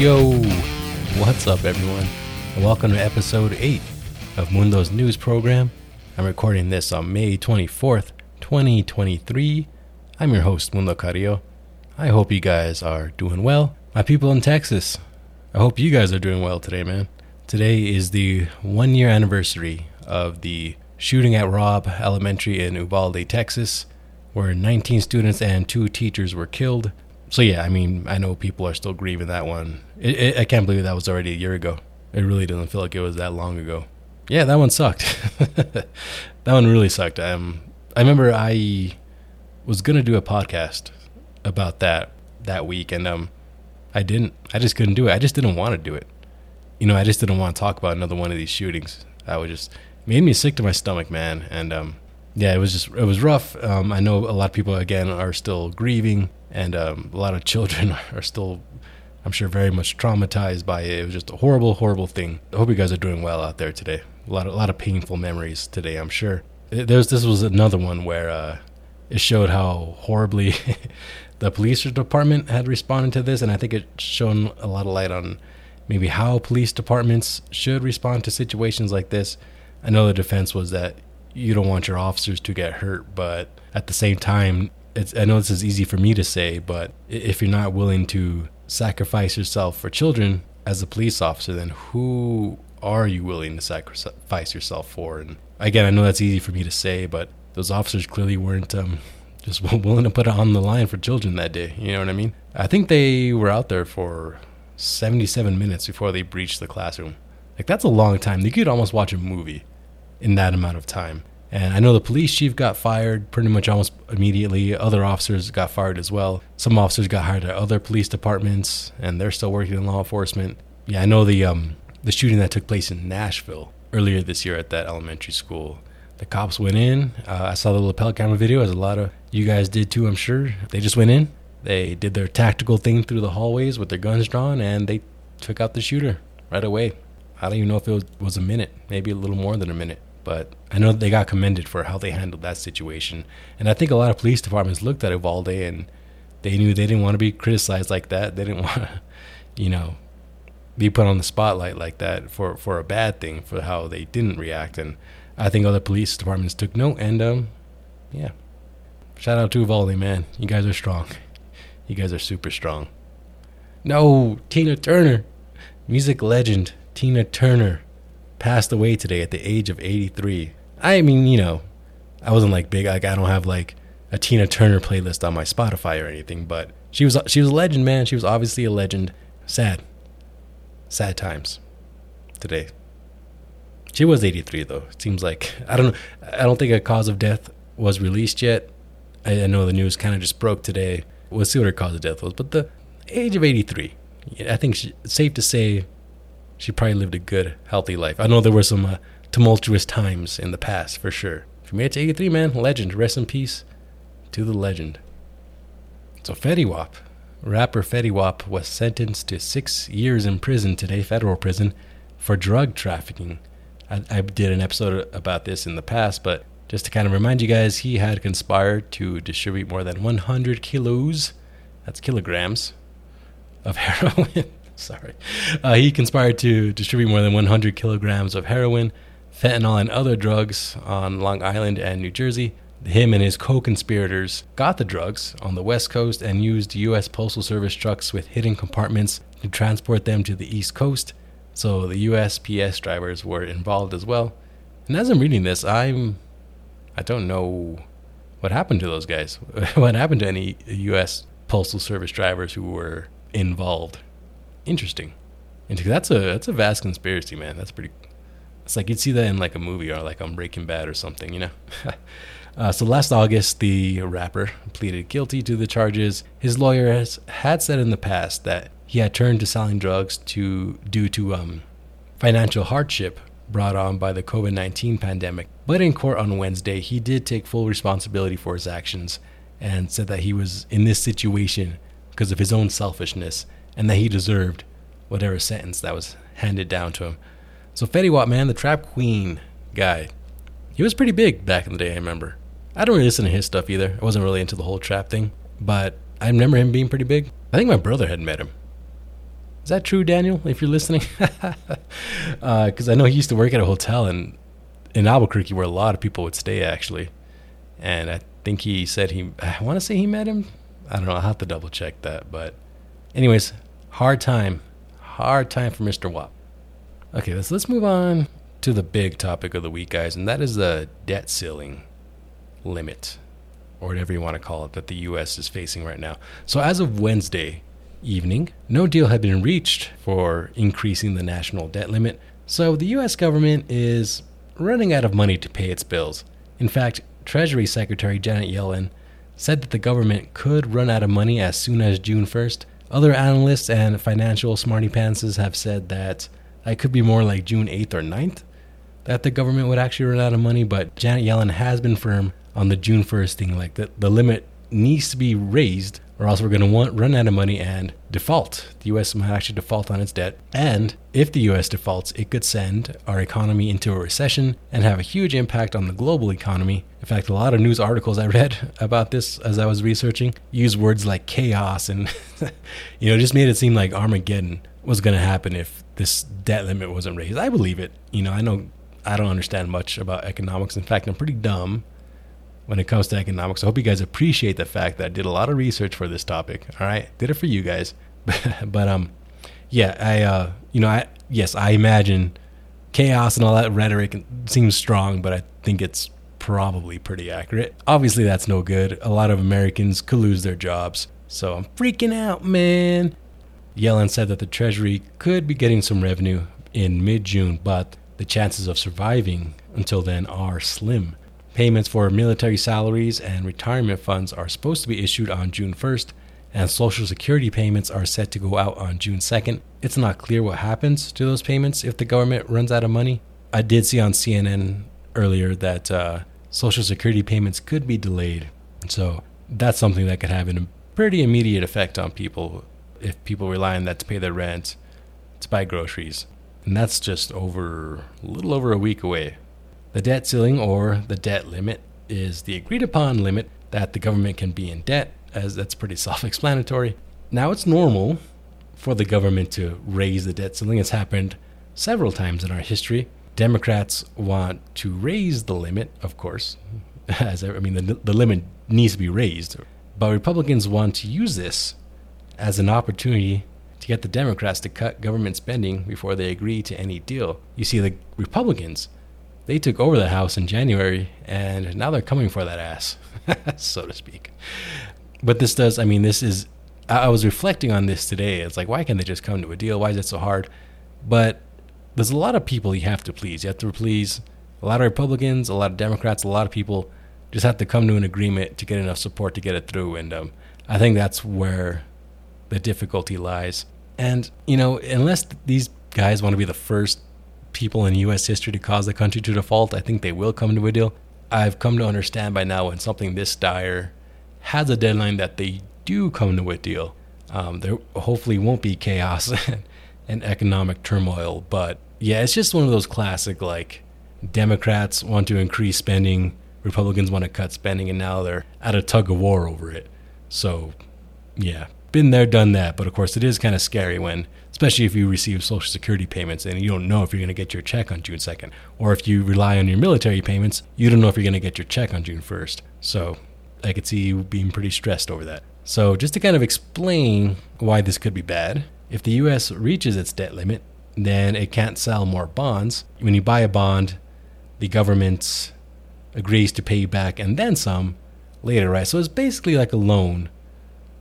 Yo, what's up, everyone? Welcome to episode 8 of Mundo's news program. I'm recording this on May 24th, 2023. I'm your host, Mundo Carrillo. I hope you guys are doing well. My people in Texas, I hope you guys are doing well today, man. Today is the one year anniversary of the shooting at Robb Elementary in Uvalde, Texas, where 19 students and two teachers were killed. So, yeah, I mean, I know people are still grieving that one. It, it, I can't believe that was already a year ago. It really doesn't feel like it was that long ago. Yeah, that one sucked. that one really sucked. Um, I remember I was gonna do a podcast about that that week, and um, I didn't. I just couldn't do it. I just didn't want to do it. You know, I just didn't want to talk about another one of these shootings. I was just made me sick to my stomach, man. And um, yeah, it was just it was rough. Um, I know a lot of people again are still grieving, and um, a lot of children are still, I'm sure, very much traumatized by it. It was just a horrible, horrible thing. I hope you guys are doing well out there today. A lot of a lot of painful memories today, I'm sure. There's this was another one where uh, it showed how horribly the police department had responded to this, and I think it shone a lot of light on maybe how police departments should respond to situations like this. I know the defense was that you don't want your officers to get hurt, but at the same time, it's, I know this is easy for me to say, but if you're not willing to sacrifice yourself for children as a police officer, then who are you willing to sacrifice yourself for? And again, I know that's easy for me to say, but those officers clearly weren't um, just willing to put it on the line for children that day. You know what I mean? I think they were out there for 77 minutes before they breached the classroom. Like, that's a long time. You could almost watch a movie in that amount of time. And I know the police chief got fired pretty much almost immediately. Other officers got fired as well. Some officers got hired at other police departments, and they're still working in law enforcement. Yeah, I know the um, the shooting that took place in Nashville earlier this year at that elementary school. The cops went in. Uh, I saw the lapel camera video, as a lot of you guys did too, I'm sure. They just went in. They did their tactical thing through the hallways with their guns drawn, and they took out the shooter right away. I don't even know if it was, was a minute, maybe a little more than a minute. But I know they got commended for how they handled that situation. And I think a lot of police departments looked at Uvalde and they knew they didn't want to be criticized like that. They didn't want to, you know, be put on the spotlight like that for, for a bad thing for how they didn't react. And I think other police departments took note. And um, yeah, shout out to Uvalde, man. You guys are strong. You guys are super strong. No, Tina Turner, music legend Tina Turner passed away today at the age of 83. I mean, you know, I wasn't like big like I don't have like a Tina Turner playlist on my Spotify or anything, but she was she was a legend, man. She was obviously a legend. Sad. Sad times today. She was 83 though. It seems like I don't know I don't think a cause of death was released yet. I, I know the news kind of just broke today. We'll see what her cause of death was, but the age of 83. I think she, safe to say she probably lived a good, healthy life. I know there were some uh, tumultuous times in the past, for sure. She made it to 83, man. Legend. Rest in peace to the legend. So Fetty Wap, rapper Fetty Wap, was sentenced to six years in prison today, federal prison, for drug trafficking. I, I did an episode about this in the past, but just to kind of remind you guys, he had conspired to distribute more than 100 kilos, that's kilograms, of heroin sorry. Uh, he conspired to distribute more than 100 kilograms of heroin, fentanyl, and other drugs on Long Island and New Jersey. Him and his co conspirators got the drugs on the West Coast and used U.S. Postal Service trucks with hidden compartments to transport them to the East Coast. So the USPS drivers were involved as well. And as I'm reading this, I'm. I don't know what happened to those guys. what happened to any U.S. Postal Service drivers who were involved? Interesting. And that's a that's a vast conspiracy, man. That's pretty. It's like you'd see that in like a movie or like on Breaking Bad or something, you know. uh, so last August, the rapper pleaded guilty to the charges. His lawyer has, had said in the past that he had turned to selling drugs to due to um, financial hardship brought on by the COVID 19 pandemic. But in court on Wednesday, he did take full responsibility for his actions and said that he was in this situation because of his own selfishness and that he deserved whatever sentence that was handed down to him. So Fetty Wap, man, the trap queen guy, he was pretty big back in the day. I remember. I don't really listen to his stuff either. I wasn't really into the whole trap thing, but I remember him being pretty big. I think my brother had met him. Is that true, Daniel? If you're listening, because uh, I know he used to work at a hotel in in Albuquerque where a lot of people would stay actually, and I think he said he. I want to say he met him. I don't know. I'll have to double check that. But, anyways, hard time, hard time for Mr. Wap. Okay, let's let's move on to the big topic of the week, guys, and that is the debt ceiling limit, or whatever you want to call it, that the U.S. is facing right now. So, as of Wednesday evening, no deal had been reached for increasing the national debt limit. So, the U.S. government is running out of money to pay its bills. In fact, Treasury Secretary Janet Yellen said that the government could run out of money as soon as June 1st. Other analysts and financial smarty pantses have said that it could be more like June 8th or 9th that the government would actually run out of money, but Janet Yellen has been firm on the June 1st thing. Like the, the limit needs to be raised, or else we're going to want run out of money and default. The U.S. might actually default on its debt, and if the U.S. defaults, it could send our economy into a recession and have a huge impact on the global economy. In fact, a lot of news articles I read about this as I was researching use words like chaos and you know just made it seem like Armageddon was going to happen if this debt limit wasn't raised. I believe it. You know, I know I don't understand much about economics. In fact, I'm pretty dumb when it comes to economics. I hope you guys appreciate the fact that I did a lot of research for this topic. All right, did it for you guys, but um, yeah, I uh, you know, I yes, I imagine chaos and all that rhetoric seems strong, but I think it's probably pretty accurate. Obviously, that's no good. A lot of Americans could lose their jobs, so I'm freaking out, man. Yellen said that the Treasury could be getting some revenue in mid June, but the chances of surviving until then are slim. Payments for military salaries and retirement funds are supposed to be issued on June 1st, and Social Security payments are set to go out on June 2nd. It's not clear what happens to those payments if the government runs out of money. I did see on CNN earlier that uh, Social Security payments could be delayed. So that's something that could have a pretty immediate effect on people if people rely on that to pay their rent, to buy groceries. And that's just over a little over a week away. The debt ceiling or the debt limit is the agreed upon limit that the government can be in debt, as that's pretty self explanatory. Now, it's normal for the government to raise the debt ceiling. It's happened several times in our history. Democrats want to raise the limit, of course, as I mean, the, the limit needs to be raised. But Republicans want to use this as an opportunity to get the Democrats to cut government spending before they agree to any deal. You see, the Republicans, they took over the House in January, and now they're coming for that ass, so to speak. But this does, I mean, this is, I was reflecting on this today. It's like, why can't they just come to a deal? Why is it so hard? But there's a lot of people you have to please. You have to please a lot of Republicans, a lot of Democrats, a lot of people just have to come to an agreement to get enough support to get it through. And um, I think that's where the difficulty lies. And, you know, unless these guys want to be the first people in U.S. history to cause the country to default, I think they will come to a deal. I've come to understand by now when something this dire has a deadline that they do come to a deal. Um, there hopefully won't be chaos and economic turmoil, but yeah, it's just one of those classic like Democrats want to increase spending, Republicans want to cut spending, and now they're at a tug of war over it. So, yeah, been there, done that. But of course, it is kind of scary when, especially if you receive Social Security payments and you don't know if you're going to get your check on June 2nd. Or if you rely on your military payments, you don't know if you're going to get your check on June 1st. So I could see you being pretty stressed over that. So, just to kind of explain why this could be bad, if the US reaches its debt limit, then it can't sell more bonds. When you buy a bond, the government agrees to pay you back and then some later, right? So it's basically like a loan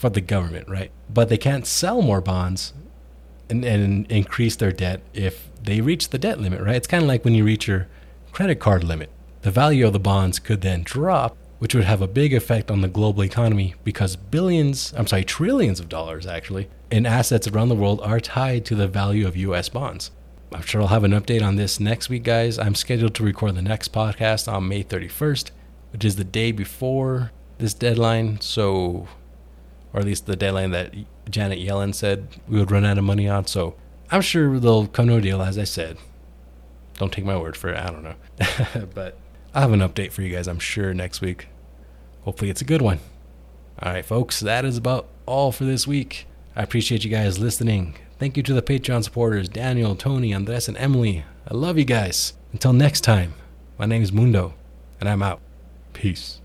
for the government, right? But they can't sell more bonds and, and increase their debt if they reach the debt limit, right? It's kind of like when you reach your credit card limit. The value of the bonds could then drop, which would have a big effect on the global economy because billions, I'm sorry, trillions of dollars actually, in assets around the world are tied to the value of US bonds. I'm sure I'll have an update on this next week, guys. I'm scheduled to record the next podcast on May 31st, which is the day before this deadline. So or at least the deadline that Janet Yellen said we would run out of money on. So I'm sure they'll come to a deal, as I said. Don't take my word for it. I don't know. but I'll have an update for you guys, I'm sure, next week. Hopefully, it's a good one. All right, folks, that is about all for this week. I appreciate you guys listening. Thank you to the Patreon supporters Daniel, Tony, Andres, and Emily. I love you guys. Until next time, my name is Mundo, and I'm out. Peace.